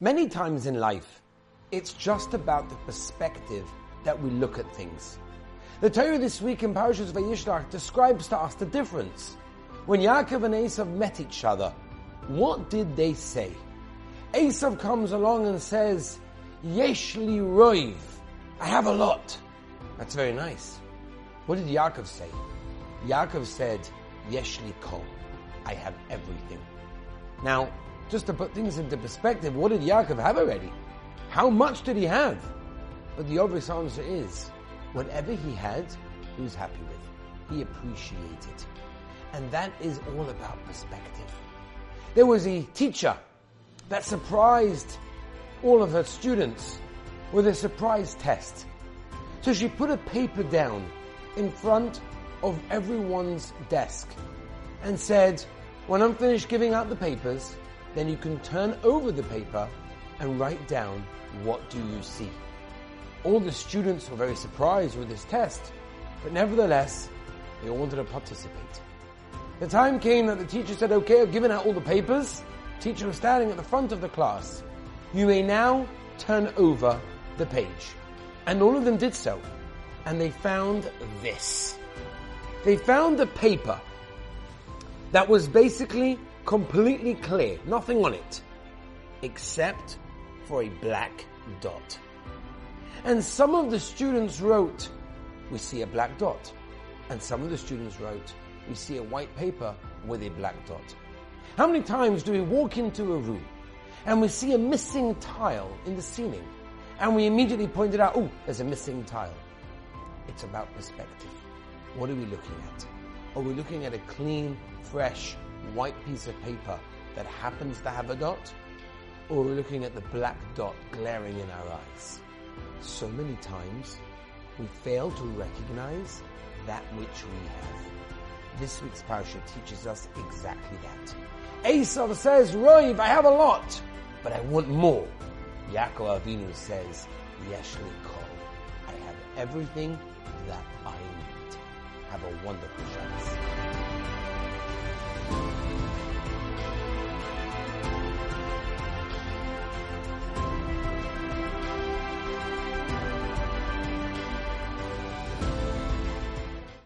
Many times in life, it's just about the perspective that we look at things. The Torah this week in Parashas Vayishlach describes to us the difference. When Yaakov and Esav met each other, what did they say? Esav comes along and says, Yeshli roiv, I have a lot. That's very nice. What did Yaakov say? Yaakov said, Yeshli kol, I have everything. Now, just to put things into perspective, what did Yaakov have already? How much did he have? But the obvious answer is, whatever he had, he was happy with. He appreciated. And that is all about perspective. There was a teacher that surprised all of her students with a surprise test. So she put a paper down in front of everyone's desk and said, when I'm finished giving out the papers, then you can turn over the paper and write down what do you see. All the students were very surprised with this test, but nevertheless, they all wanted to participate. The time came that the teacher said, okay, I've given out all the papers. Teacher was standing at the front of the class. You may now turn over the page. And all of them did so. And they found this. They found a paper that was basically completely clear, nothing on it, except for a black dot. And some of the students wrote, we see a black dot. And some of the students wrote, we see a white paper with a black dot. How many times do we walk into a room and we see a missing tile in the ceiling and we immediately point it out, oh, there's a missing tile. It's about perspective. What are we looking at? Are we looking at a clean, fresh, white piece of paper that happens to have a dot? Or are we looking at the black dot glaring in our eyes? So many times we fail to recognize that which we have. This week's parasha teaches us exactly that. Esav says, Roiv, I have a lot, but I want more. Yaakov Avinu says, Yeshli Kol, I have everything that I need. Have a wonderful Shabbos.